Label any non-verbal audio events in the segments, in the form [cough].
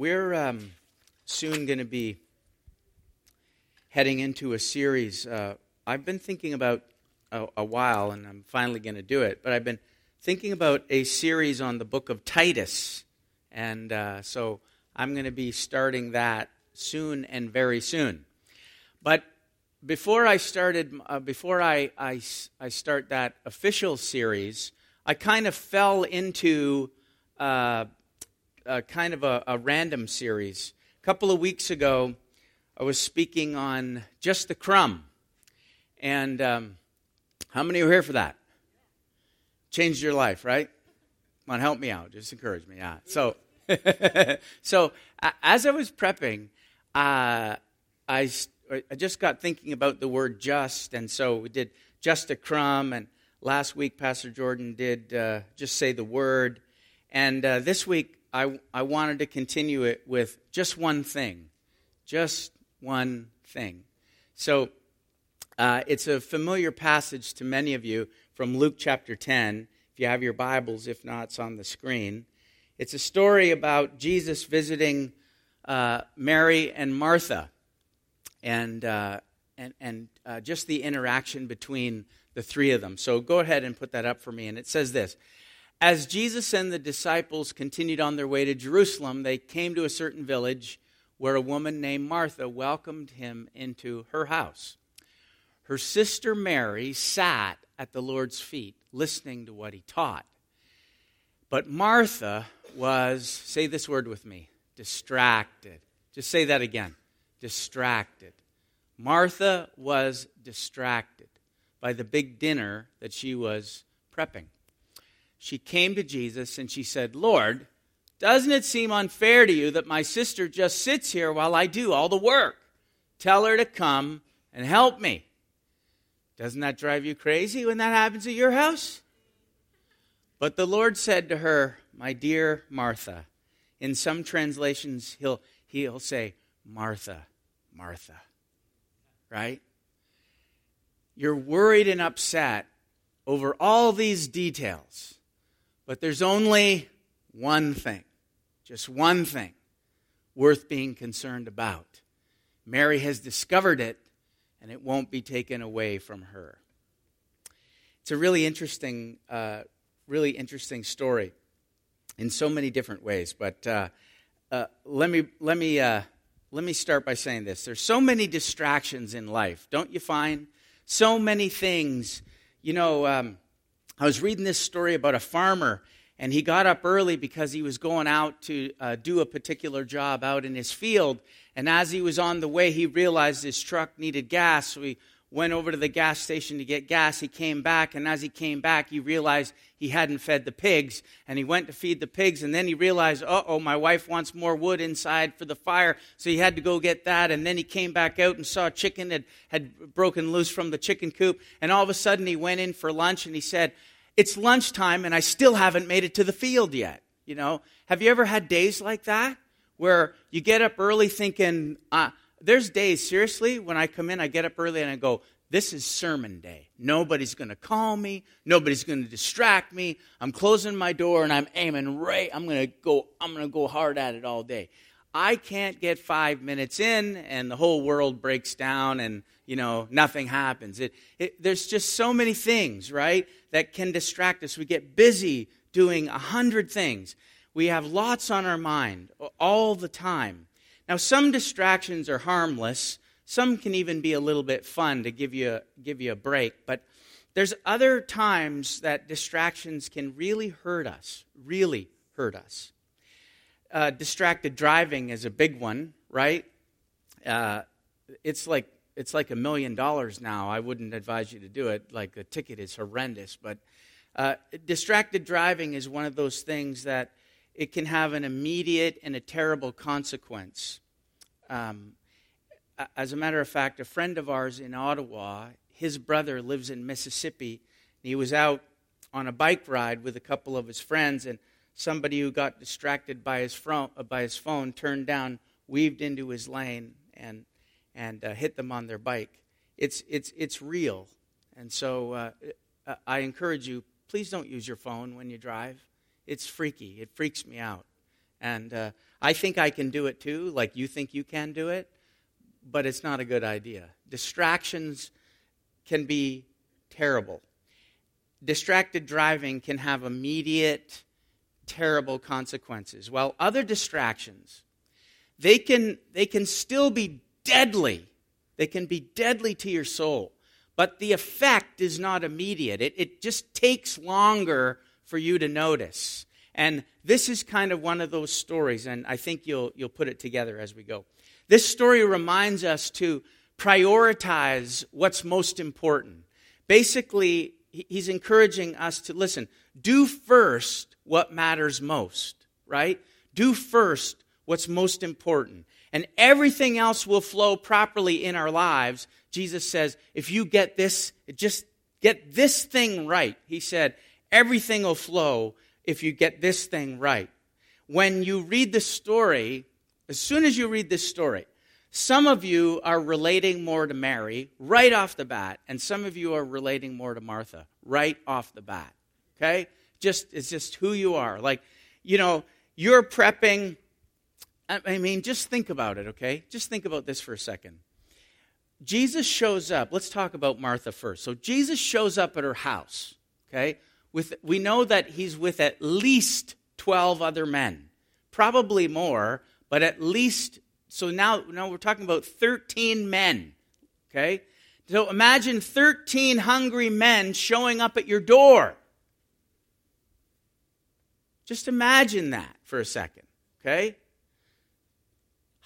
we're um, soon going to be heading into a series. Uh, I've been thinking about a, a while, and I'm finally going to do it, but I've been thinking about a series on the book of Titus. And uh, so I'm going to be starting that soon and very soon. But before I started, uh, before I, I, I start that official series, I kind of fell into uh, a kind of a, a random series. A couple of weeks ago, I was speaking on just the crumb. And um, how many were here for that? Changed your life, right? Come on, help me out. Just encourage me. Yeah. So, [laughs] so as I was prepping, uh, I, I just got thinking about the word just. And so we did just a crumb. And last week, Pastor Jordan did uh, just say the word. And uh, this week, I, I wanted to continue it with just one thing. Just one thing. So uh, it's a familiar passage to many of you from Luke chapter 10. If you have your Bibles, if not, it's on the screen. It's a story about Jesus visiting uh, Mary and Martha and, uh, and, and uh, just the interaction between the three of them. So go ahead and put that up for me. And it says this As Jesus and the disciples continued on their way to Jerusalem, they came to a certain village where a woman named Martha welcomed him into her house. Her sister Mary sat at the Lord's feet, listening to what he taught. But Martha was, say this word with me, distracted. Just say that again distracted. Martha was distracted by the big dinner that she was prepping. She came to Jesus and she said, Lord, doesn't it seem unfair to you that my sister just sits here while I do all the work? Tell her to come and help me. Doesn't that drive you crazy when that happens at your house? But the Lord said to her, My dear Martha, in some translations, he'll, he'll say, Martha, Martha. Right? You're worried and upset over all these details, but there's only one thing just one thing worth being concerned about. Mary has discovered it, and it won't be taken away from her. It's a really interesting, uh, really interesting story in so many different ways. But uh, uh, let me let me uh, let me start by saying this: there's so many distractions in life, don't you find? So many things. You know, um, I was reading this story about a farmer and he got up early because he was going out to uh, do a particular job out in his field. And as he was on the way, he realized his truck needed gas. So he went over to the gas station to get gas. He came back, and as he came back, he realized he hadn't fed the pigs. And he went to feed the pigs, and then he realized, uh oh, my wife wants more wood inside for the fire. So he had to go get that. And then he came back out and saw a chicken had, had broken loose from the chicken coop. And all of a sudden, he went in for lunch and he said, it's lunchtime and I still haven't made it to the field yet. You know, have you ever had days like that where you get up early thinking, uh, there's days, seriously, when I come in, I get up early and I go, this is sermon day. Nobody's going to call me. Nobody's going to distract me. I'm closing my door and I'm aiming right. I'm going to go, I'm going to go hard at it all day. I can't get five minutes in and the whole world breaks down and, you know, nothing happens. It, it, there's just so many things, right, that can distract us. We get busy doing a hundred things. We have lots on our mind all the time. Now, some distractions are harmless. Some can even be a little bit fun to give you a, give you a break. But there's other times that distractions can really hurt us, really hurt us uh, distracted driving is a big one, right? Uh, it's like it's like a million dollars now. I wouldn't advise you to do it. Like the ticket is horrendous, but uh, distracted driving is one of those things that it can have an immediate and a terrible consequence. Um, as a matter of fact, a friend of ours in Ottawa, his brother lives in Mississippi. He was out on a bike ride with a couple of his friends, and somebody who got distracted by his, uh, by his phone turned down, weaved into his lane, and, and uh, hit them on their bike. It's, it's, it's real. And so uh, I encourage you please don't use your phone when you drive. It's freaky, it freaks me out. And uh, I think I can do it too, like you think you can do it, but it's not a good idea. Distractions can be terrible. Distracted driving can have immediate, terrible consequences, while other distractions, they can, they can still be deadly. They can be deadly to your soul, but the effect is not immediate. It, it just takes longer for you to notice. And this is kind of one of those stories, and I think you'll, you'll put it together as we go. This story reminds us to prioritize what's most important. Basically, he's encouraging us to listen, do first what matters most, right? Do first what's most important. And everything else will flow properly in our lives. Jesus says, if you get this, just get this thing right. He said, everything will flow if you get this thing right. When you read the story, as soon as you read this story, some of you are relating more to Mary right off the bat, and some of you are relating more to Martha right off the bat. Okay? Just it's just who you are. Like, you know, you're prepping. I mean, just think about it, okay? Just think about this for a second. Jesus shows up. Let's talk about Martha first. So Jesus shows up at her house, okay? With we know that he's with at least 12 other men. Probably more, but at least so now, now we're talking about 13 men. Okay? So imagine 13 hungry men showing up at your door. Just imagine that for a second. Okay?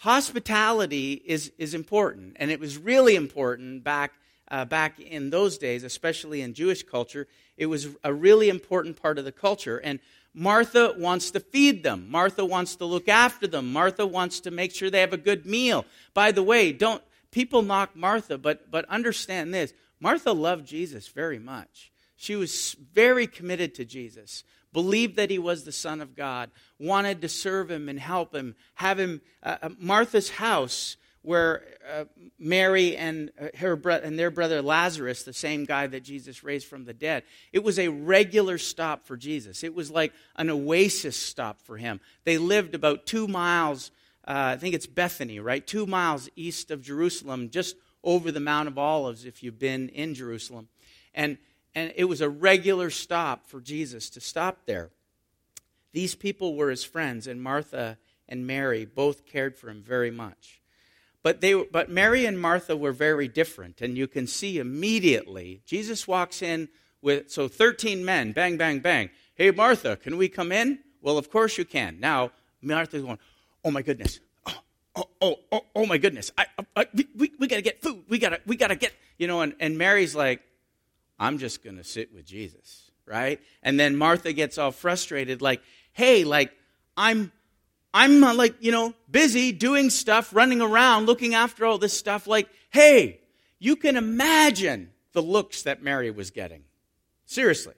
Hospitality is, is important, and it was really important back, uh, back in those days, especially in Jewish culture. It was a really important part of the culture. And Martha wants to feed them. Martha wants to look after them. Martha wants to make sure they have a good meal. By the way, don't people knock Martha, but but understand this. Martha loved Jesus very much. She was very committed to Jesus, believed that he was the son of God, wanted to serve him and help him, have him uh, uh Martha's house where uh, Mary and uh, her bro- and their brother Lazarus, the same guy that Jesus raised from the dead, it was a regular stop for Jesus. It was like an oasis stop for him. They lived about two miles. Uh, I think it's Bethany, right? Two miles east of Jerusalem, just over the Mount of Olives. If you've been in Jerusalem, and and it was a regular stop for Jesus to stop there. These people were his friends, and Martha and Mary both cared for him very much. But, they, but Mary and Martha were very different, and you can see immediately. Jesus walks in with, so 13 men, bang, bang, bang. Hey, Martha, can we come in? Well, of course you can. Now, Martha's going, oh my goodness. Oh, oh, oh, oh, oh my goodness. I, I, we, we, got to get food. We got to we gotta get, you know, and, and Mary's like, I'm just going to sit with Jesus, right? And then Martha gets all frustrated, like, hey, like, I'm I'm uh, like, you know, busy doing stuff, running around, looking after all this stuff. Like, hey, you can imagine the looks that Mary was getting. Seriously.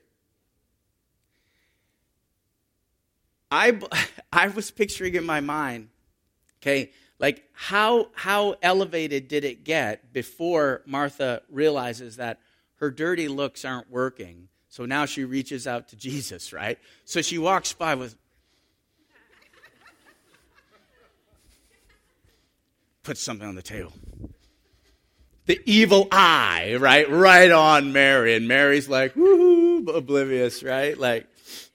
I, [laughs] I was picturing in my mind, okay, like how, how elevated did it get before Martha realizes that her dirty looks aren't working? So now she reaches out to Jesus, right? So she walks by with, put something on the table. The evil eye, right? Right on Mary. And Mary's like, woohoo, oblivious, right? Like,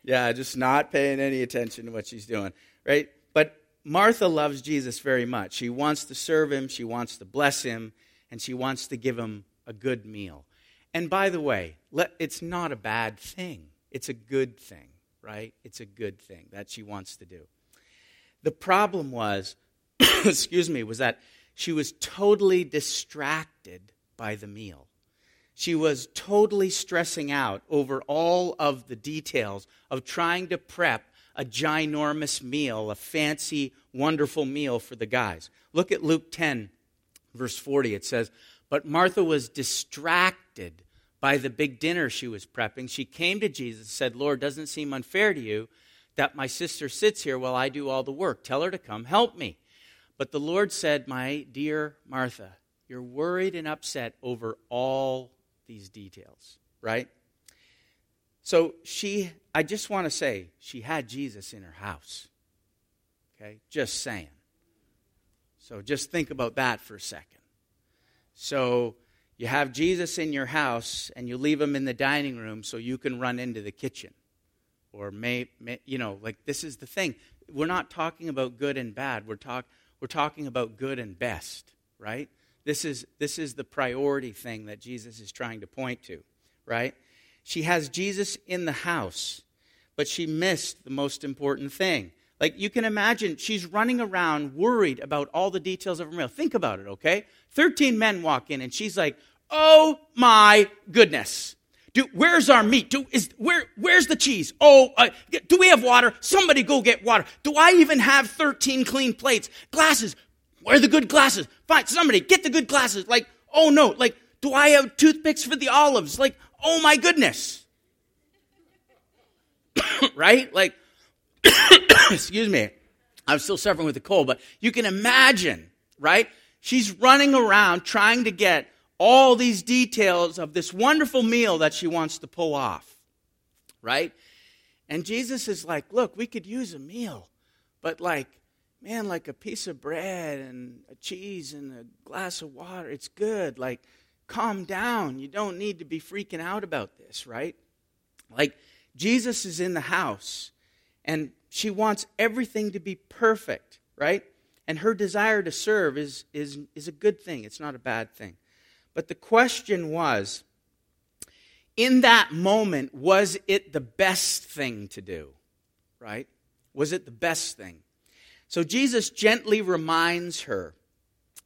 yeah, just not paying any attention to what she's doing, right? But Martha loves Jesus very much. She wants to serve him, she wants to bless him, and she wants to give him a good meal. And by the way, it's not a bad thing. It's a good thing, right? It's a good thing that she wants to do. The problem was [coughs] excuse me, was that she was totally distracted by the meal. She was totally stressing out over all of the details of trying to prep a ginormous meal, a fancy, wonderful meal for the guys. Look at Luke 10, verse 40. It says, But Martha was distracted by the big dinner she was prepping. She came to Jesus and said, Lord, doesn't seem unfair to you that my sister sits here while I do all the work? Tell her to come help me. But the Lord said, My dear Martha, you're worried and upset over all these details, right? So she, I just want to say, she had Jesus in her house. Okay? Just saying. So just think about that for a second. So you have Jesus in your house and you leave him in the dining room so you can run into the kitchen. Or may, may you know, like this is the thing. We're not talking about good and bad. We're talk we're talking about good and best, right? This is this is the priority thing that Jesus is trying to point to, right? She has Jesus in the house, but she missed the most important thing. Like you can imagine, she's running around worried about all the details of her meal. Think about it, okay? 13 men walk in and she's like, oh my goodness. Do, where's our meat? Do, is, where, where's the cheese? Oh, uh, do we have water? Somebody go get water. Do I even have 13 clean plates? Glasses. Where are the good glasses? Fine, somebody get the good glasses. Like, oh no, like, do I have toothpicks for the olives? Like, oh my goodness. [coughs] right? Like, [coughs] excuse me. I'm still suffering with a cold, but you can imagine, right? She's running around trying to get all these details of this wonderful meal that she wants to pull off, right? And Jesus is like, look, we could use a meal, but like, man, like a piece of bread and a cheese and a glass of water, it's good. Like, calm down. You don't need to be freaking out about this, right? Like, Jesus is in the house and she wants everything to be perfect, right? And her desire to serve is, is, is a good thing, it's not a bad thing. But the question was in that moment, was it the best thing to do? Right? Was it the best thing? So Jesus gently reminds her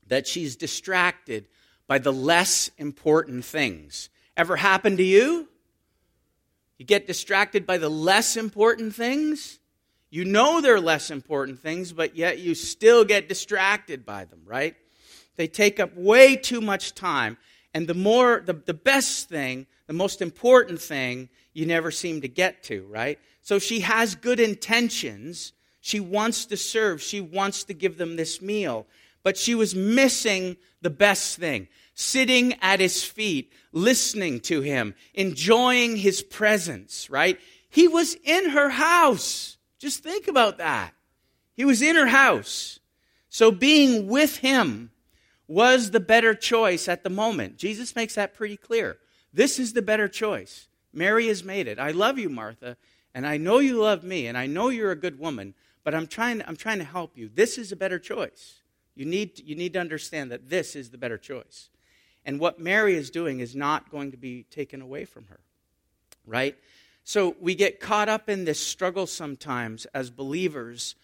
that she's distracted by the less important things. Ever happened to you? You get distracted by the less important things? You know they're less important things, but yet you still get distracted by them, right? They take up way too much time. And the more, the, the best thing, the most important thing, you never seem to get to, right? So she has good intentions, she wants to serve. She wants to give them this meal. But she was missing the best thing sitting at his feet, listening to him, enjoying his presence, right? He was in her house. Just think about that. He was in her house. So being with him was the better choice at the moment. Jesus makes that pretty clear. This is the better choice. Mary has made it. I love you, Martha, and I know you love me, and I know you're a good woman, but I'm trying, I'm trying to help you. This is a better choice. You need, you need to understand that this is the better choice. And what Mary is doing is not going to be taken away from her, right? So we get caught up in this struggle sometimes as believers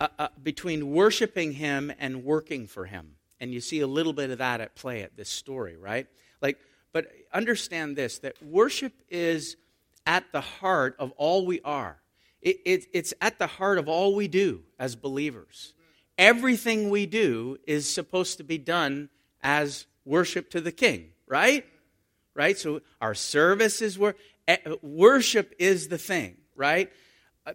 uh, uh, between worshiping Him and working for Him. And you see a little bit of that at play at this story, right? Like, but understand this that worship is at the heart of all we are. It, it, it's at the heart of all we do as believers. Everything we do is supposed to be done as worship to the King, right? Right? So our service is where eh, worship is the thing, right?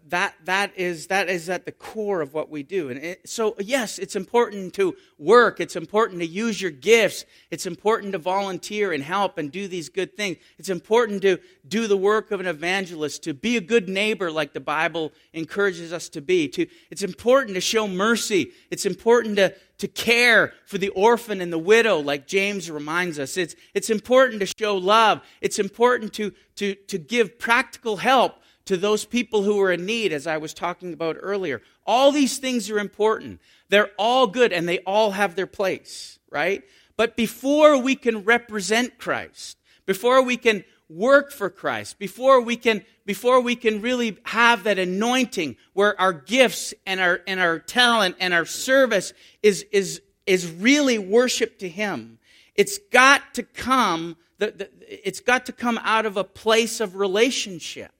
That that is that is at the core of what we do. And it, so yes it's important to work. It's important to use your gifts. It's important to volunteer and help and do these good things. It's important to do the work of an evangelist to be a good neighbor like the bible encourages us to be to it's important to show mercy. It's important to to care for the orphan and the widow like james reminds us. It's it's important to show love. It's important to to to give practical help to those people who are in need, as I was talking about earlier. All these things are important. They're all good and they all have their place, right? But before we can represent Christ, before we can work for Christ, before we can, before we can really have that anointing where our gifts and our, and our talent and our service is, is, is really worship to Him, it's got to come, the, the, it's got to come out of a place of relationship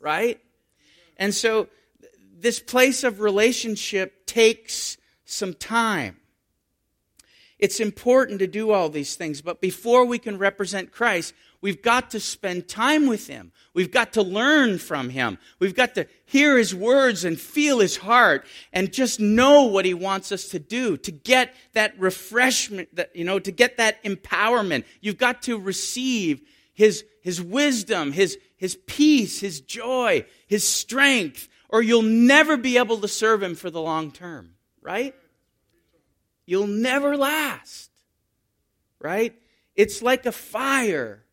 right? And so this place of relationship takes some time. It's important to do all these things, but before we can represent Christ, we've got to spend time with Him. We've got to learn from Him. We've got to hear His words and feel His heart and just know what He wants us to do to get that refreshment, that, you know, to get that empowerment. You've got to receive His, His wisdom, His, his peace, his joy, his strength, or you'll never be able to serve Him for the long term, right? You'll never last, right? It's like a fire.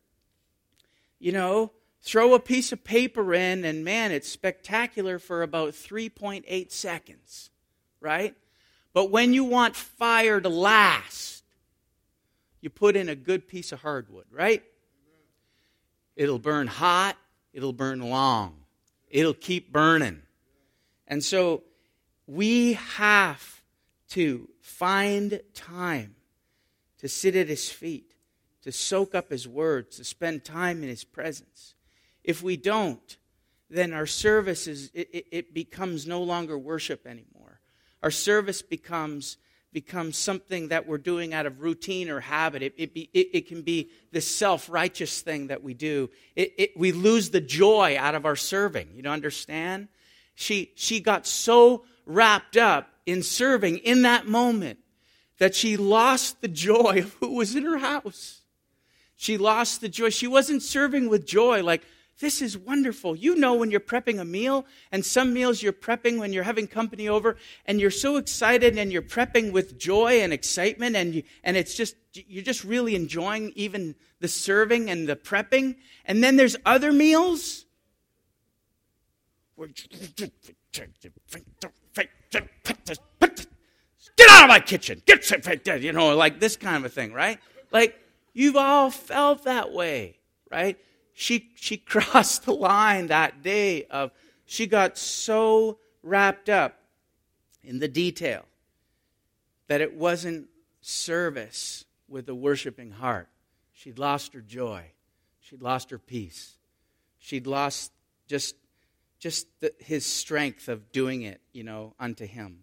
You know, throw a piece of paper in, and man, it's spectacular for about 3.8 seconds, right? But when you want fire to last, you put in a good piece of hardwood, right? It'll burn hot, it'll burn long, it'll keep burning. And so we have to find time to sit at his feet, to soak up his words, to spend time in his presence. If we don't, then our service is, it, it becomes no longer worship anymore. Our service becomes becomes something that we're doing out of routine or habit. It, it, be, it, it can be this self righteous thing that we do. It, we lose the joy out of our serving. You don't understand? She, she got so wrapped up in serving in that moment that she lost the joy of who was in her house. She lost the joy. She wasn't serving with joy like, this is wonderful. You know when you're prepping a meal, and some meals you're prepping when you're having company over, and you're so excited and you're prepping with joy and excitement, and, you, and it's just, you're just really enjoying even the serving and the prepping. And then there's other meals where Get out of my kitchen. Get, you know, like this kind of a thing, right? Like, you've all felt that way, right? She, she [laughs] crossed the line that day of, she got so wrapped up in the detail that it wasn't service with a worshiping heart. She'd lost her joy. She'd lost her peace. She'd lost just, just the, his strength of doing it, you know, unto him.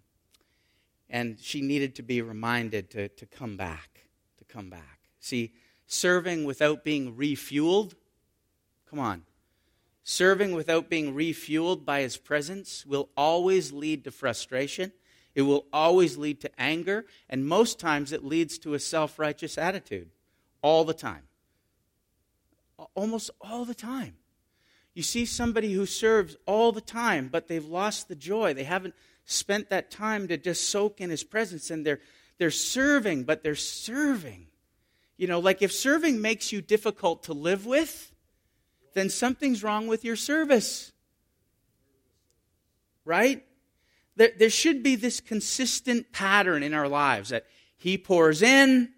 And she needed to be reminded to, to come back, to come back. See, serving without being refueled, come on. Serving without being refueled by his presence will always lead to frustration. It will always lead to anger. And most times it leads to a self righteous attitude. All the time. Almost all the time. You see somebody who serves all the time, but they've lost the joy. They haven't spent that time to just soak in his presence and they're they're serving but they're serving you know like if serving makes you difficult to live with then something's wrong with your service. Right? There, there should be this consistent pattern in our lives that he pours in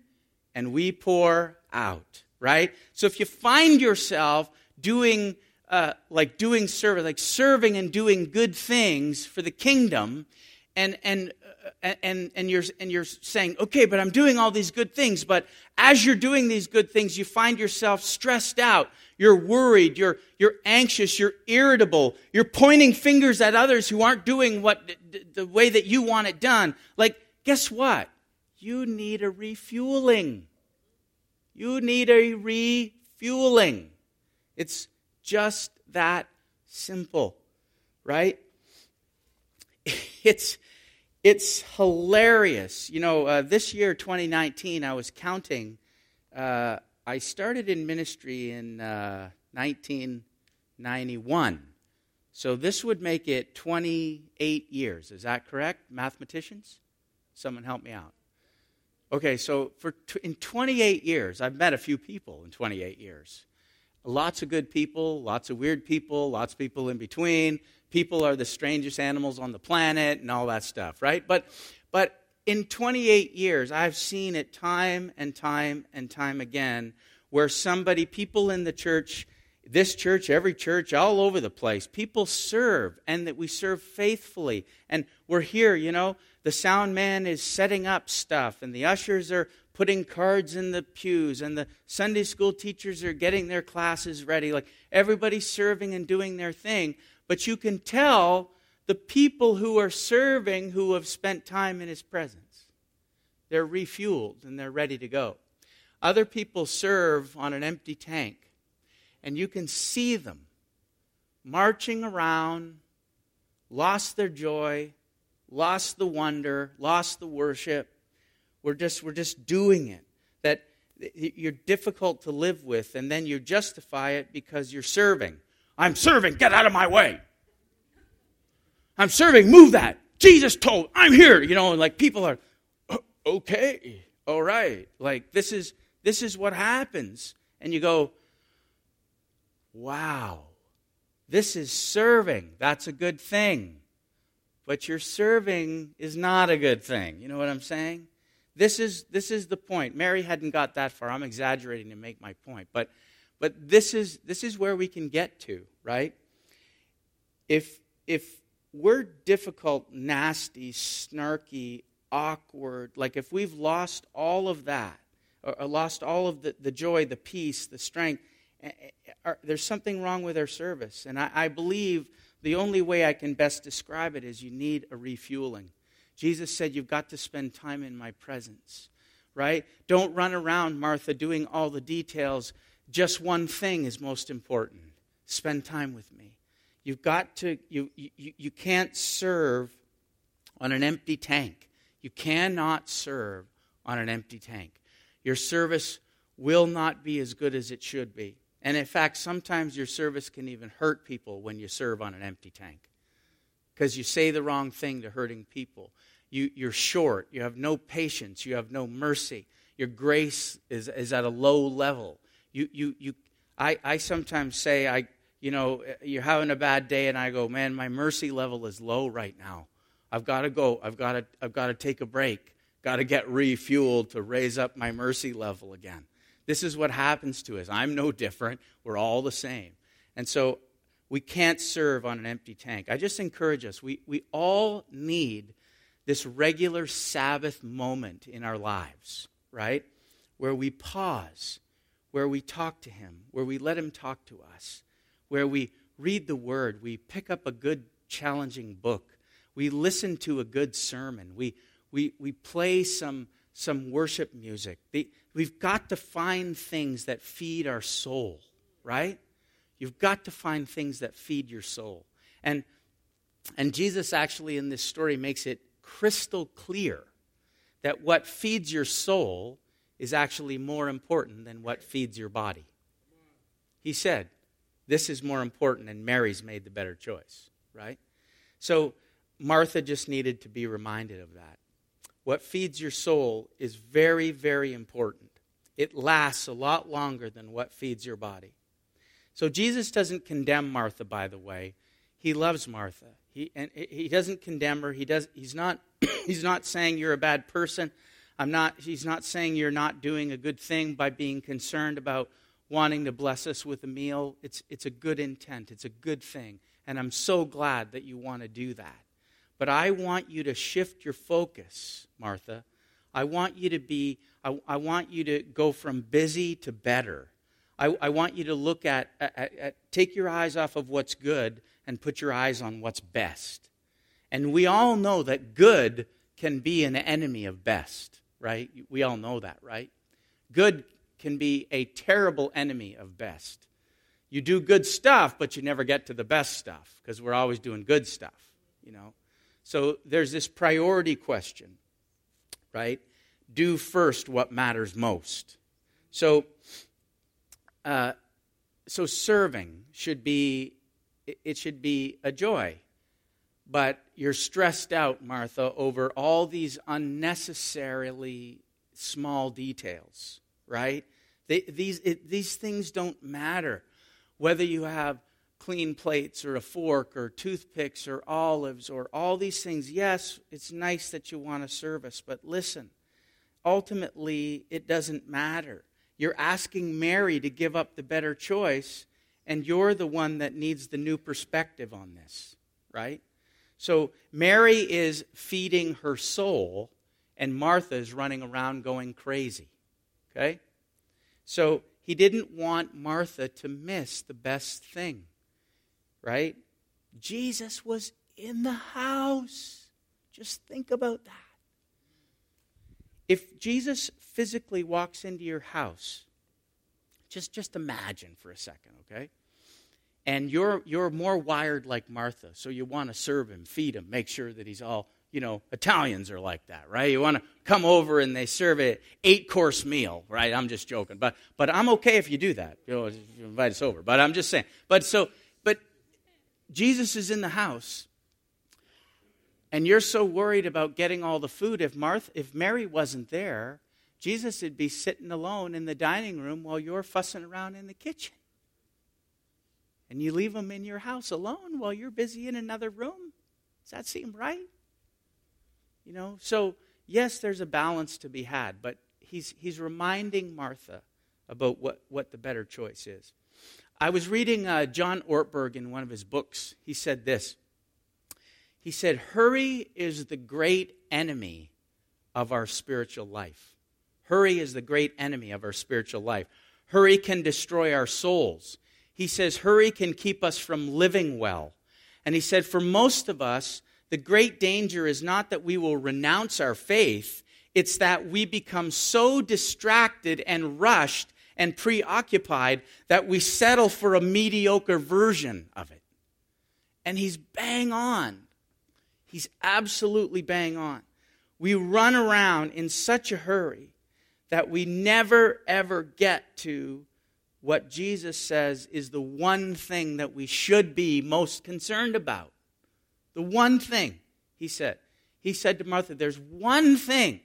and we pour out right? So if you find yourself doing uh, like doing service, like serving and doing good things for the kingdom, and and and and you're and you're saying, okay, but I'm doing all these good things. But as you're doing these good things, you find yourself stressed out. You're worried. You're you're anxious. You're irritable. You're pointing fingers at others who aren't doing what the way that you want it done. Like, guess what? You need a refueling. You need a refueling. It's just that simple, right? [laughs] It's, it's hilarious. You know, uh, this year, 2019, I was counting. Uh, I started in ministry in uh, 1991. So this would make it 28 years. Is that correct, mathematicians? Someone help me out. Okay, so for t- in 28 years, I've met a few people in 28 years lots of good people, lots of weird people, lots of people in between. People are the strangest animals on the planet and all that stuff, right? But, but in 28 years, I've seen it time and time and time again where somebody, people in the church, this church, every church, all over the place, people serve and that we serve faithfully. And we're here, you know, the sound man is setting up stuff and the ushers are putting cards in the pews, and the Sunday school teachers are getting their classes ready. Like everybody's serving and doing their thing. But you can tell the people who are serving who have spent time in his presence. They're refueled and they're ready to go. Other people serve on an empty tank, and you can see them marching around, lost their joy, lost the wonder, lost the worship, we're just, we're just doing it. That you're difficult to live with, and then you justify it because you're serving. I'm serving, get out of my way. I'm serving, move that. Jesus told, I'm here, you know, and like people are, okay, all right. Like this is this is what happens. And you go, wow, this is serving. That's a good thing. But your serving is not a good thing. You know what I'm saying? This is, this is the point. Mary hadn't got that far. I'm exaggerating to make my point. But, but this, is, this is where we can get to, right? If, if we're difficult, nasty, snarky, awkward, like if we've lost all of that, or lost all of the, the joy, the peace, the strength, eh, eh, there's something wrong with our service. And I, I believe the only way I can best describe it is you need a refueling. Jesus said, You've got to spend time in my presence, right? Don't run around, Martha, doing all the details. Just one thing is most important spend time with me. You've got to, you, you, you can't serve on an empty tank. You cannot serve on an empty tank. Your service will not be as good as it should be. And in fact, sometimes your service can even hurt people when you serve on an empty tank because you say the wrong thing to hurting people you, you're short, you have no patience, you have no mercy, your grace is, is at a low level. You, you, you, I, I sometimes say, I, you know, you're having a bad day, and I go, man, my mercy level is low right now. I've got to go. I've got to, I've got to take a break. Got to get refueled to raise up my mercy level again. This is what happens to us. I'm no different. We're all the same. And so we can't serve on an empty tank. I just encourage us. We, we all need this regular Sabbath moment in our lives, right? Where we pause, where we talk to Him, where we let Him talk to us, where we read the Word, we pick up a good, challenging book, we listen to a good sermon, we, we, we play some, some worship music. we've got to find things that feed our soul, right? You've got to find things that feed your soul. And, and Jesus actually in this story makes it crystal clear that what feeds your soul is actually more important than what feeds your body. He said, This is more important, and Mary's made the better choice, right? So Martha just needed to be reminded of that. What feeds your soul is very, very important. It lasts a lot longer than what feeds your body. So Jesus doesn't condemn Martha, by the way. He loves Martha. He, and he doesn't condemn her. He does, he's, not, [clears throat] he's not saying you're a bad person. I'm not, he's not saying you're not doing a good thing by being concerned about wanting to bless us with a meal. It's, it's a good intent, it's a good thing. And I'm so glad that you want to do that. But I want you to shift your focus, Martha. I want you to be, I, I want you to go from busy to better. I, I want you to look at, at, at, take your eyes off of what's good and put your eyes on what's best. And we all know that good can be an enemy of best, right? We all know that, right? Good can be a terrible enemy of best. You do good stuff, but you never get to the best stuff because we're always doing good stuff, you know? So there's this priority question, right? Do first what matters most. So, uh, so serving should be it should be a joy. But you're stressed out, Martha, over all these unnecessarily small details, right? They, these, it, these things don't matter. Whether you have clean plates or a fork or toothpicks or olives or all these things, yes, it's nice that you want serve us, but listen, ultimately, it doesn't matter. You're asking Mary to give up the better choice and you're the one that needs the new perspective on this, right? So Mary is feeding her soul, and Martha is running around going crazy, okay? So he didn't want Martha to miss the best thing, right? Jesus was in the house. Just think about that. If Jesus physically walks into your house, just, just imagine for a second, okay? And you're, you're more wired like Martha, so you want to serve him, feed him, make sure that he's all, you know, Italians are like that, right? You want to come over and they serve an eight course meal, right? I'm just joking. But, but I'm okay if you do that, you know, you invite us over. But I'm just saying. But so, but Jesus is in the house, and you're so worried about getting all the food, if, Martha, if Mary wasn't there, Jesus would be sitting alone in the dining room while you're fussing around in the kitchen. And you leave them in your house alone while you're busy in another room. Does that seem right? You know, so yes, there's a balance to be had, but he's, he's reminding Martha about what, what the better choice is. I was reading uh, John Ortberg in one of his books. He said this he said, Hurry is the great enemy of our spiritual life. Hurry is the great enemy of our spiritual life. Hurry can destroy our souls. He says, Hurry can keep us from living well. And he said, For most of us, the great danger is not that we will renounce our faith, it's that we become so distracted and rushed and preoccupied that we settle for a mediocre version of it. And he's bang on. He's absolutely bang on. We run around in such a hurry that we never ever get to what Jesus says is the one thing that we should be most concerned about. The one thing, he said. He said to Martha, There's one thing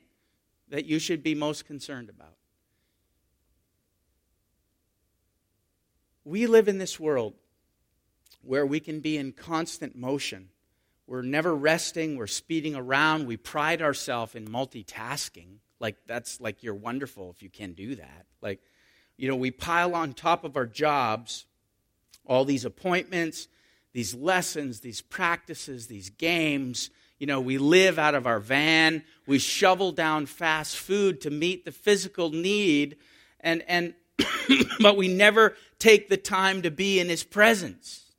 that you should be most concerned about. We live in this world where we can be in constant motion we're never resting. We're speeding around. We pride ourselves in multitasking. Like, that's like you're wonderful if you can do that. Like, you know, we pile on top of our jobs all these appointments, these lessons, these practices, these games. You know, we live out of our van. We shovel down fast food to meet the physical need. And, and [coughs] but we never take the time to be in his presence.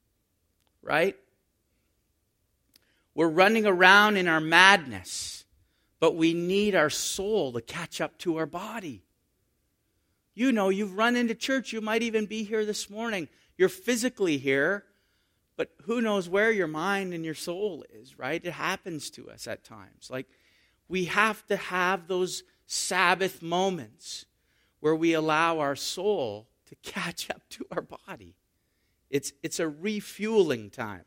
Right? We're running around in our madness, but we need our soul to catch up to our body. You know, you've run into church. You might even be here this morning. You're physically here, but who knows where your mind and your soul is, right? It happens to us at times. Like, we have to have those Sabbath moments where we allow our soul to catch up to our body. It's, it's a refueling time.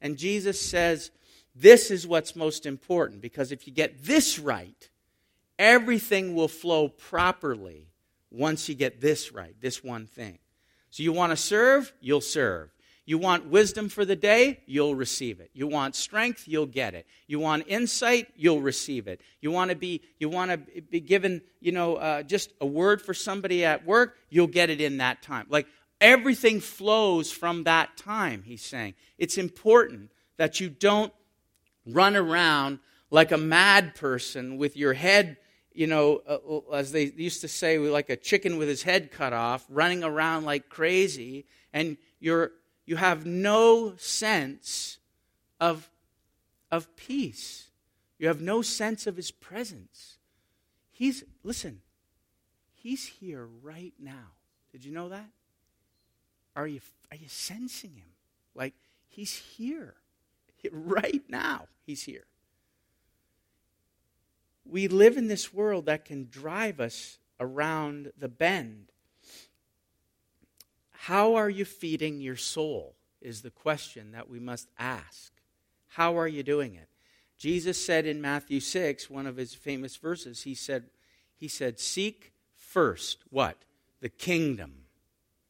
And Jesus says, this is what's most important because if you get this right, everything will flow properly once you get this right, this one thing. So you want to serve, you'll serve. You want wisdom for the day, you'll receive it. You want strength, you'll get it. You want insight, you'll receive it. You want to be, you want to be given, you know, uh, just a word for somebody at work, you'll get it in that time. Like everything flows from that time. He's saying it's important that you don't run around like a mad person with your head, you know, uh, as they used to say, like a chicken with his head cut off, running around like crazy, and you're, you have no sense of, of peace. You have no sense of his presence. He's, listen, he's here right now. Did you know that? Are you, are you sensing him? Like, he's here. Right now, He's here. We live in this world that can drive us around the bend. How are you feeding your soul? Is the question that we must ask. How are you doing it? Jesus said in Matthew 6, one of his famous verses, he said, he said, Seek first what? The kingdom.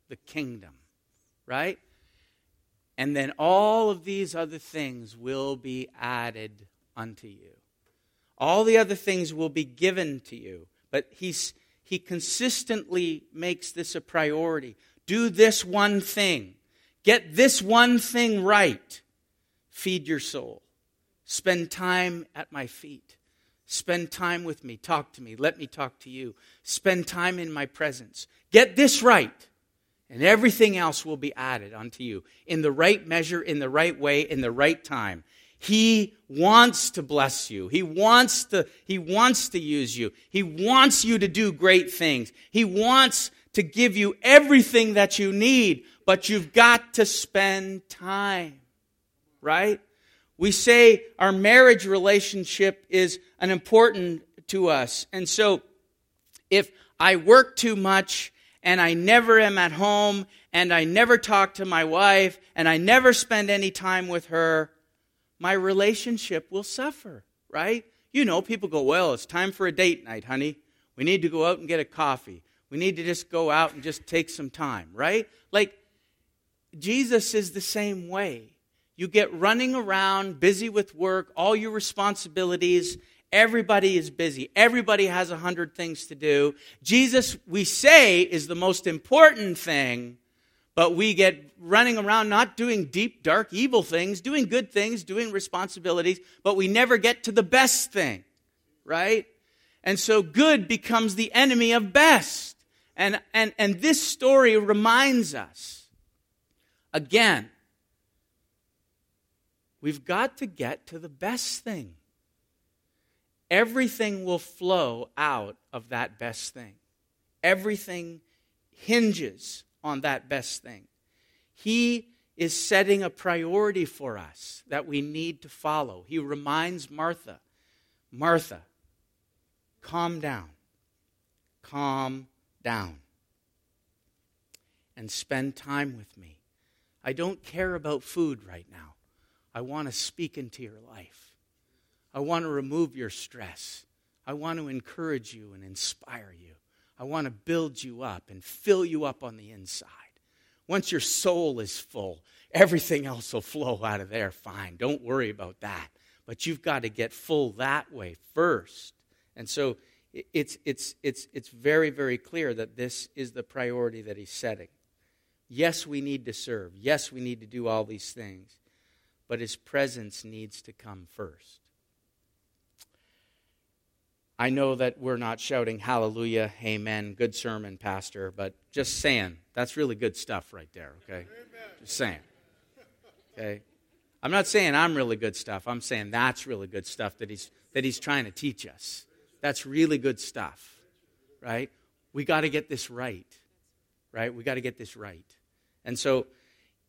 The kingdom. Right? And then all of these other things will be added unto you. All the other things will be given to you. But he's, he consistently makes this a priority. Do this one thing. Get this one thing right. Feed your soul. Spend time at my feet. Spend time with me. Talk to me. Let me talk to you. Spend time in my presence. Get this right and everything else will be added unto you in the right measure, in the right way, in the right time. He wants to bless you. He wants to, he wants to use you. He wants you to do great things. He wants to give you everything that you need, but you've got to spend time. Right? We say our marriage relationship is an important to us. And so if I work too much and I never am at home, and I never talk to my wife, and I never spend any time with her, my relationship will suffer, right? You know, people go, well, it's time for a date night, honey. We need to go out and get a coffee. We need to just go out and just take some time, right? Like, Jesus is the same way. You get running around, busy with work, all your responsibilities. Everybody is busy. Everybody has a hundred things to do. Jesus, we say, is the most important thing, but we get running around not doing deep, dark, evil things, doing good things, doing responsibilities, but we never get to the best thing, right? And so good becomes the enemy of best. And, and, and this story reminds us again We've got to get to the best thing. Everything will flow out of that best thing. Everything hinges on that best thing. He is setting a priority for us that we need to follow. He reminds Martha, Martha, calm down. Calm down. And spend time with me. I don't care about food right now. I want to speak into your life. I want to remove your stress. I want to encourage you and inspire you. I want to build you up and fill you up on the inside. Once your soul is full, everything else will flow out of there fine. Don't worry about that. But you've got to get full that way first. And so it's, it's, it's, it's very, very clear that this is the priority that he's setting. Yes, we need to serve. Yes, we need to do all these things but his presence needs to come first. I know that we're not shouting hallelujah, amen, good sermon, Pastor, but just saying, that's really good stuff right there, okay? Just saying. Okay? I'm not saying I'm really good stuff. I'm saying that's really good stuff that he's, that he's trying to teach us. That's really good stuff, right? We got to get this right, right? We got to get this right. And so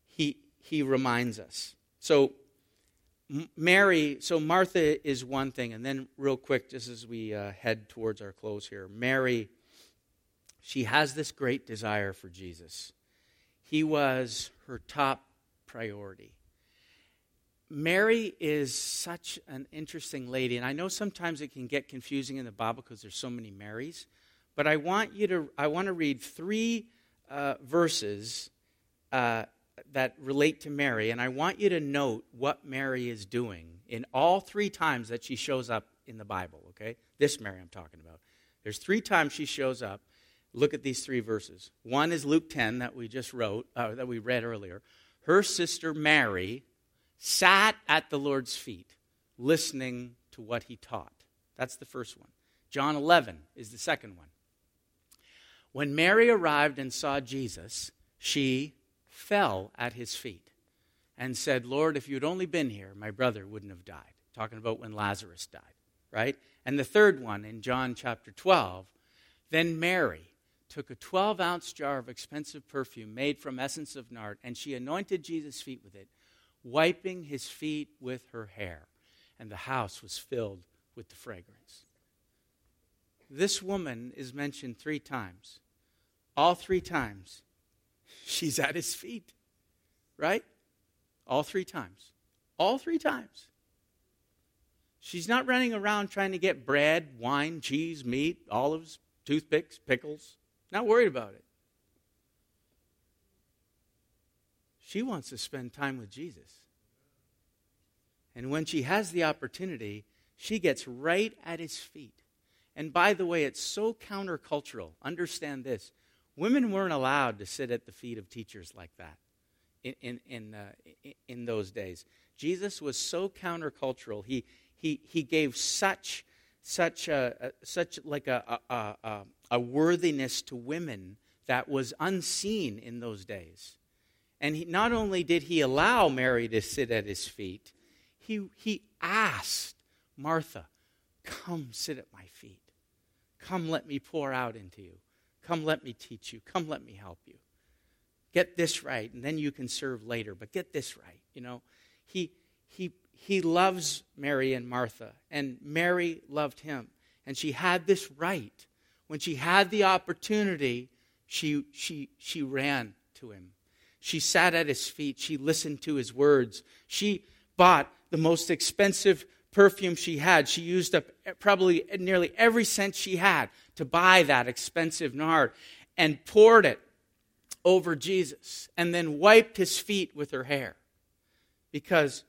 he, he reminds us. So, Mary, so Martha is one thing, and then, real quick, just as we uh, head towards our close here, Mary, she has this great desire for Jesus. He was her top priority. Mary is such an interesting lady, and I know sometimes it can get confusing in the Bible because there's so many Marys. But I want you to I want to read three uh, verses uh, that relate to Mary, and I want you to note what Mary is doing in all three times that she shows up in the Bible, okay? This Mary I'm talking about. There's three times she shows up. Look at these three verses. One is Luke 10 that we just wrote, uh, that we read earlier. Her sister Mary sat at the Lord's feet, listening to what he taught. That's the first one. John 11 is the second one. When Mary arrived and saw Jesus, she fell at his feet and said, Lord, if you'd only been here, my brother wouldn't have died. Talking about when Lazarus died, right? And the third one in John chapter 12, then Mary took a 12 ounce jar of expensive perfume made from essence of nard, and she anointed Jesus' feet with it, wiping his feet with her hair. And the house was filled with the fragrance. This woman is mentioned three times. All three times, she's at his feet, right? All three times. All three times. She's not running around trying to get bread, wine, cheese, meat, olives, toothpicks, pickles. Not worried about it. She wants to spend time with Jesus. And when she has the opportunity, she gets right at his feet. And by the way, it's so countercultural. Understand this Women weren't allowed to sit at the feet of teachers like that in, in, in, uh, in those days. Jesus was so countercultural. He, he, he gave such, such, a, such like a, a, a, a worthiness to women that was unseen in those days. And he, not only did he allow Mary to sit at his feet, he, he asked Martha, Come sit at my feet. Come let me pour out into you. Come, let me teach you. Come, let me help you. Get this right, and then you can serve later, but get this right. You know, he, he, he loves Mary and Martha, and Mary loved him. And she had this right. When she had the opportunity, she, she, she ran to him. She sat at his feet. She listened to his words. She bought the most expensive perfume she had. She used up probably nearly every cent she had to buy that expensive nard and poured it over Jesus and then wiped his feet with her hair because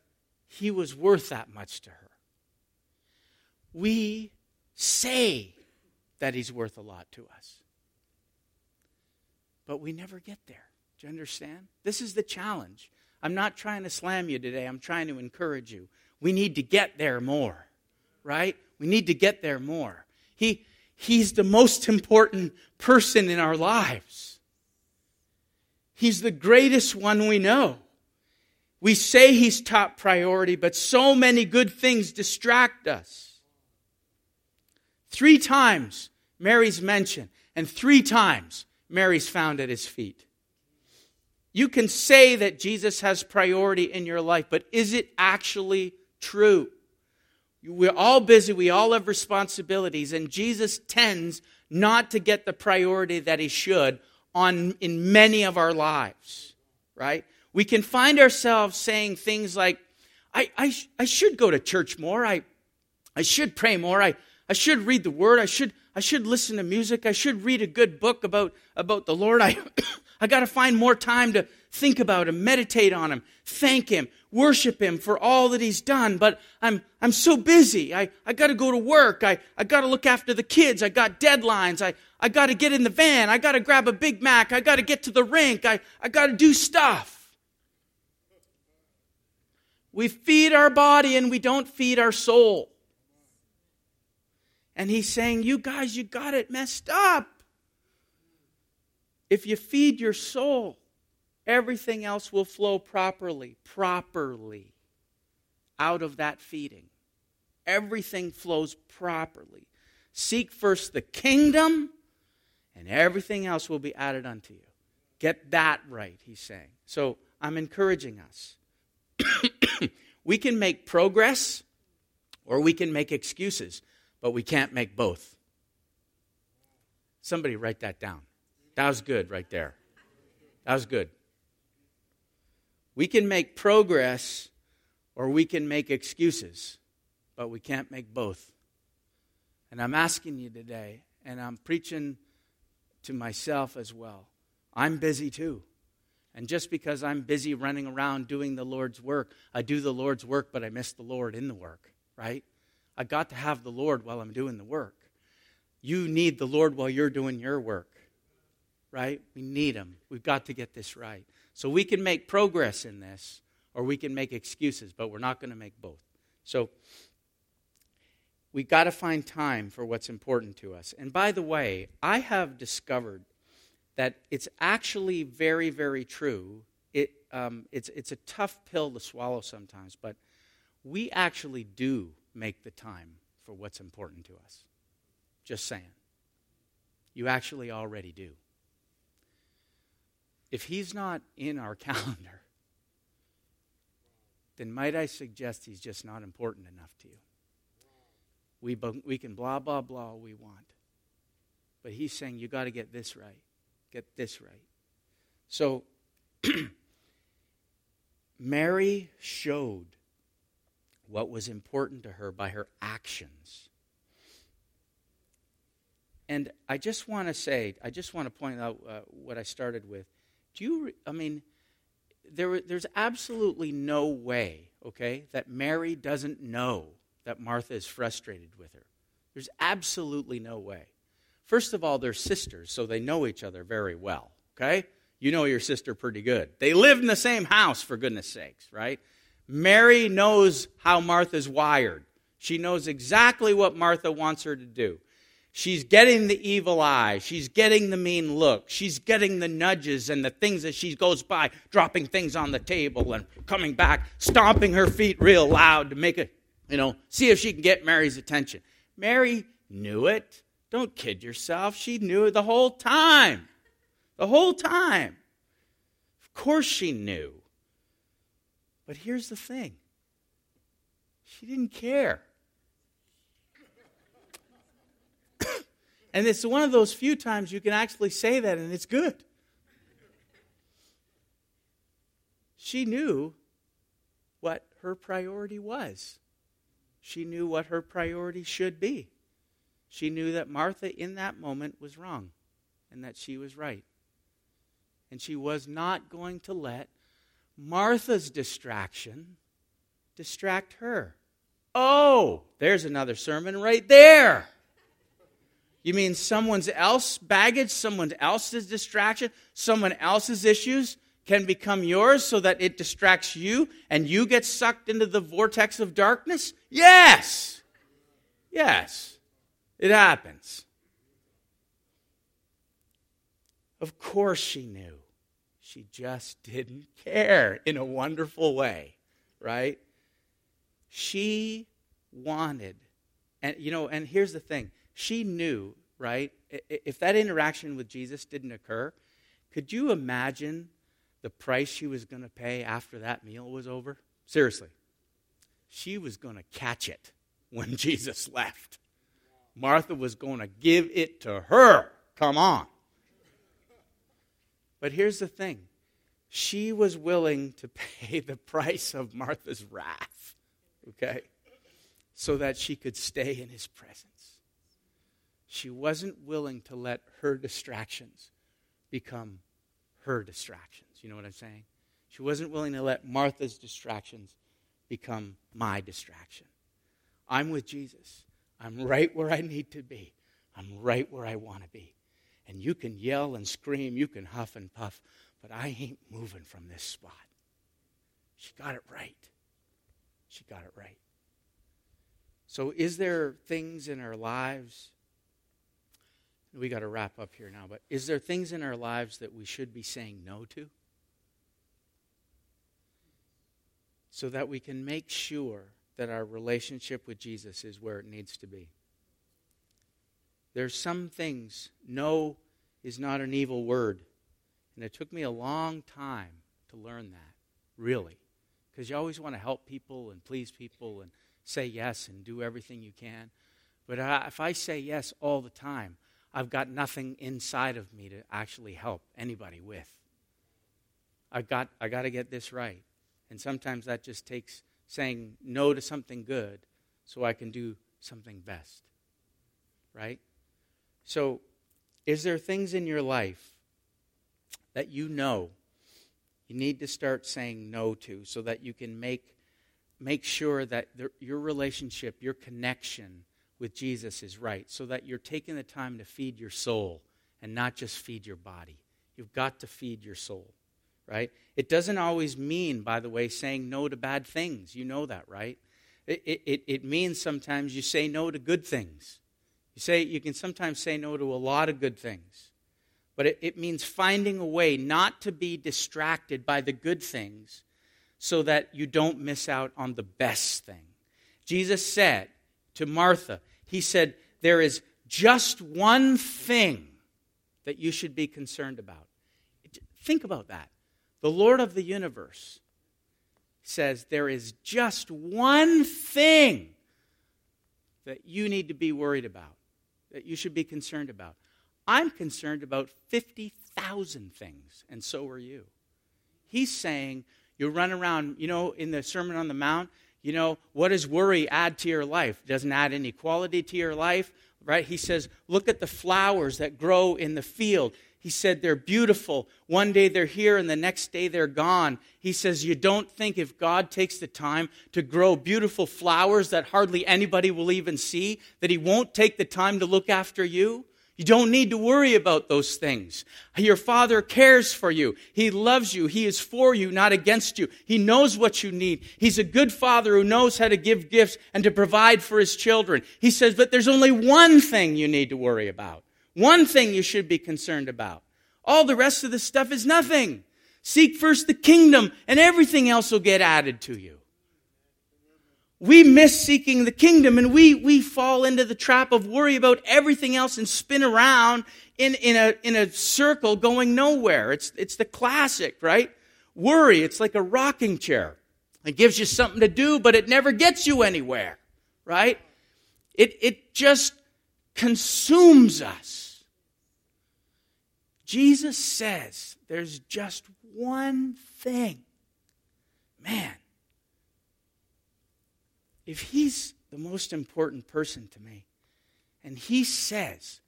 he was worth that much to her. We say that he's worth a lot to us, but we never get there. Do you understand? This is the challenge. I'm not trying to slam you today, I'm trying to encourage you. We need to get there more, right? We need to get there more. He, he's the most important person in our lives. He's the greatest one we know. We say he's top priority, but so many good things distract us. Three times Mary's mentioned, and three times Mary's found at his feet. You can say that Jesus has priority in your life, but is it actually true? We're all busy, we all have responsibilities, and Jesus tends not to get the priority that he should on in many of our lives, right? We can find ourselves saying things like, I, I, I should go to church more. I, I should pray more. I, I should read the word. I should, I should listen to music. I should read a good book about, about the Lord. I, [coughs] I got to find more time to think about him, meditate on him, thank him, worship him for all that he's done. But I'm, I'm so busy. I, I got to go to work. I, I got to look after the kids. I got deadlines. I, I got to get in the van. I got to grab a Big Mac. I got to get to the rink. I, I got to do stuff. We feed our body and we don't feed our soul. And he's saying, You guys, you got it messed up. If you feed your soul, everything else will flow properly, properly out of that feeding. Everything flows properly. Seek first the kingdom, and everything else will be added unto you. Get that right, he's saying. So I'm encouraging us. [coughs] we can make progress or we can make excuses, but we can't make both. Somebody write that down. That was good right there. That was good. We can make progress or we can make excuses, but we can't make both. And I'm asking you today, and I'm preaching to myself as well. I'm busy too. And just because I'm busy running around doing the Lord's work, I do the Lord's work, but I miss the Lord in the work, right? I got to have the Lord while I'm doing the work. You need the Lord while you're doing your work, right? We need Him. We've got to get this right. So we can make progress in this, or we can make excuses, but we're not going to make both. So we've got to find time for what's important to us. And by the way, I have discovered that it's actually very, very true. It, um, it's, it's a tough pill to swallow sometimes, but we actually do make the time for what's important to us. Just saying. You actually already do. If he's not in our [laughs] calendar, then might I suggest he's just not important enough to you? We, we can blah, blah, blah we want. But he's saying you got to get this right. Get this right. So, [clears throat] Mary showed what was important to her by her actions. And I just want to say, I just want to point out uh, what I started with. Do you, I mean, there, there's absolutely no way, okay, that Mary doesn't know that Martha is frustrated with her. There's absolutely no way. First of all, they're sisters, so they know each other very well, okay? You know your sister pretty good. They live in the same house, for goodness sakes, right? Mary knows how Martha's wired. She knows exactly what Martha wants her to do. She's getting the evil eye. She's getting the mean look. She's getting the nudges and the things as she goes by, dropping things on the table and coming back, stomping her feet real loud to make it, you know, see if she can get Mary's attention. Mary knew it. Don't kid yourself. She knew it the whole time. The whole time. Of course she knew. But here's the thing she didn't care. And it's one of those few times you can actually say that and it's good. She knew what her priority was. She knew what her priority should be. She knew that Martha in that moment was wrong and that she was right. And she was not going to let Martha's distraction distract her. Oh, there's another sermon right there. You mean someone else's baggage, someone else's distraction, someone else's issues can become yours so that it distracts you and you get sucked into the vortex of darkness? Yes. Yes. It happens. Of course she knew. She just didn't care in a wonderful way, right? She wanted, and you know, and here's the thing she knew, right? If that interaction with Jesus didn't occur, could you imagine the price she was going to pay after that meal was over? Seriously. She was going to catch it when [laughs] Jesus left. Martha was going to give it to her. Come on. But here's the thing she was willing to [laughs] pay the price of Martha's wrath, okay, so that she could stay in his presence. She wasn't willing to let her distractions become her distractions. You know what I'm saying? She wasn't willing to let Martha's distractions become my distraction. I'm with Jesus. I'm right where I need to be. I'm right where I want to be. And you can yell and scream, you can huff and puff, but I ain't moving from this spot. She got it right. She got it right. So, is there things in our lives? We got to wrap up here now, but is there things in our lives that we should be saying no to? So that we can make sure that our relationship with Jesus is where it needs to be. There's some things, no is not an evil word. And it took me a long time to learn that, really. Because you always want to help people and please people and say yes and do everything you can. But uh, if I say yes all the time, I've got nothing inside of me to actually help anybody with. I've got, I got to get this right. And sometimes that just takes saying no to something good so I can do something best. Right? So, is there things in your life that you know you need to start saying no to so that you can make, make sure that the, your relationship, your connection with Jesus is right, so that you're taking the time to feed your soul and not just feed your body? You've got to feed your soul, right? It doesn't always mean, by the way, saying no to bad things. You know that, right? It, it, it means sometimes you say no to good things. You say you can sometimes say no to a lot of good things. But it, it means finding a way not to be distracted by the good things so that you don't miss out on the best thing. Jesus said to Martha, He said, There is just one thing that you should be concerned about. Think about that. The Lord of the universe says there is just one thing that you need to be worried about, that you should be concerned about. I'm concerned about 50,000 things, and so are you. He's saying, you run around, you know, in the Sermon on the Mount, you know, what does worry add to your life? Doesn't add any quality to your life, right? He says, look at the flowers that grow in the field. He said they're beautiful. One day they're here and the next day they're gone. He says, You don't think if God takes the time to grow beautiful flowers that hardly anybody will even see, that He won't take the time to look after you? You don't need to worry about those things. Your Father cares for you. He loves you. He is for you, not against you. He knows what you need. He's a good Father who knows how to give gifts and to provide for His children. He says, but there's only one thing you need to worry about. One thing you should be concerned about. All the rest of the stuff is nothing. Seek first the kingdom and everything else will get added to you we miss seeking the kingdom and we, we fall into the trap of worry about everything else and spin around in, in, a, in a circle going nowhere. It's, it's the classic, right? Worry, it's like a rocking chair. It gives you something to do, but it never gets you anywhere, right? It, it just consumes us. Jesus says there's just one thing. Man, if He's the most important person to me, and He says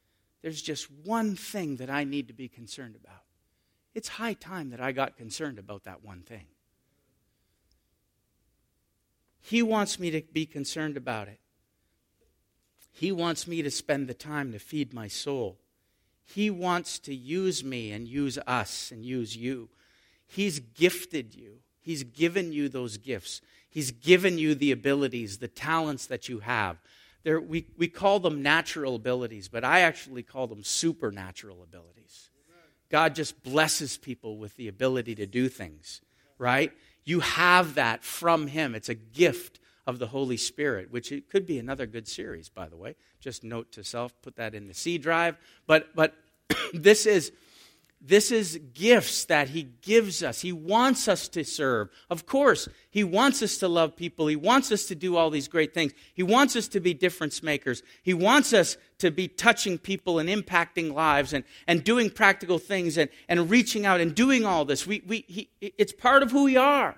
there's just one thing that I need to be concerned about, it's high time that I got concerned about that one thing. He wants me to be concerned about it. He wants me to spend the time to feed my soul. He wants to use me and use us and use you. He's gifted you. He's given you those gifts. He's given you the abilities, the talents that you have. There, we, we call them natural abilities, but I actually call them supernatural abilities. God just blesses people with the ability to do things, right? You have that from Him. It's a gift of the Holy Spirit, which it could be another good series, by the way. Just note to self, put that in the C drive. But, but [clears throat] this is this is gifts that He gives us. He wants us to serve. Of course, He wants us to love people. He wants us to do all these great things. He wants us to be difference makers. He wants us to be touching people and impacting lives and, and doing practical things and, and reaching out and doing all this. We, we, he, it's part of who we are.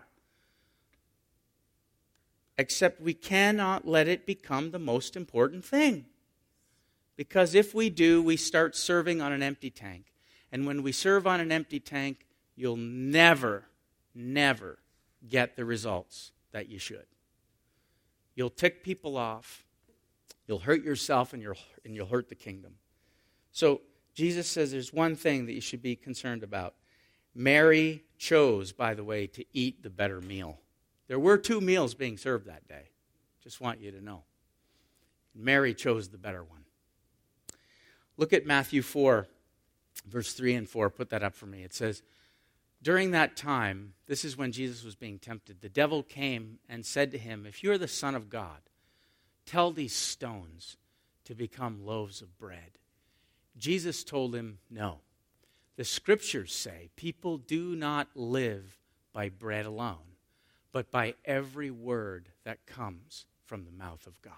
Except we cannot let it become the most important thing. Because if we do, we start serving on an empty tank. And when we serve on an empty tank, you'll never, never get the results that you should. You'll tick people off, you'll hurt yourself, and, you and you'll hurt the kingdom. So Jesus says there's one thing that you should be concerned about. Mary chose, by the way, to eat the better meal. There were two meals being served that day. Just want you to know. Mary chose the better one. Look at Matthew 4, verse 3 and 4, put that up for me. It says, During that time, this is when Jesus was being tempted, the devil came and said to him, If you are the Son of God, tell these stones to become loaves of bread. Jesus told him, No. The scriptures say people do not live by bread alone, but by every word that comes from the mouth of God.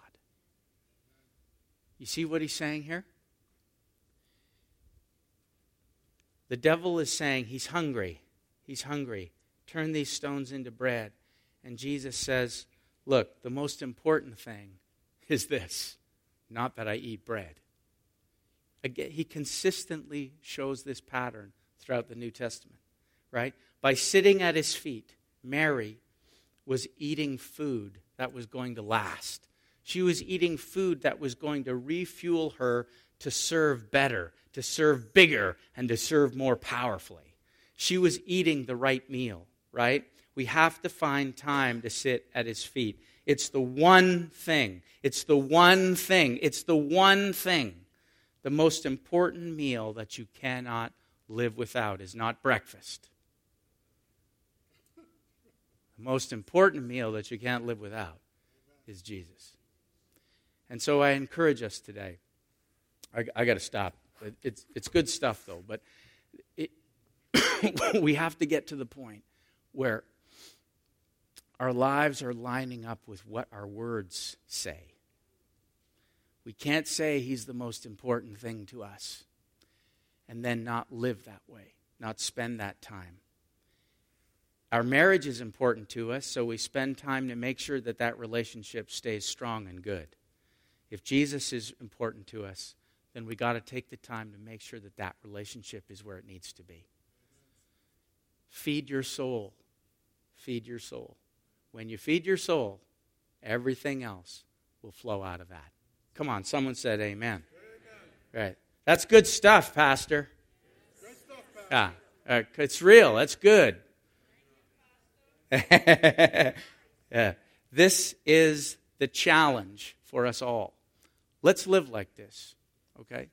You see what he's saying here? The devil is saying, He's hungry. He's hungry. Turn these stones into bread. And Jesus says, Look, the most important thing [laughs] is this not that I eat bread. Again, he consistently shows this pattern throughout the New Testament, right? By sitting at his feet, Mary was eating food that was going to last. She was eating food that was going to refuel her to serve better, to serve bigger, and to serve more powerfully. She was eating the right meal, right? We have to find time to sit at his feet. It's the one thing. It's the one thing. It's the one thing. The most important meal that you cannot live without is not breakfast. The most important meal that you can't live without is Jesus. And so I encourage us today I, I got to stop. It's, it's good stuff, though, but it, [coughs] we have to get to the point where our lives are lining up with what our words say. We can't say He's the most important thing to us and then not live that way, not spend that time. Our marriage is important to us, so we spend time to make sure that that relationship stays strong and good. If Jesus is important to us, then we got to take the time to make sure that that relationship is where it needs to be. Feed your soul. Feed your soul. When you feed your soul, everything else will flow out of that. Come on, someone said amen. amen. Right. That's good stuff, Pastor. Good stuff, Pastor. Yeah, uh, it's real. That's good. [laughs] yeah. This is the challenge for us all. Let's live like this okay?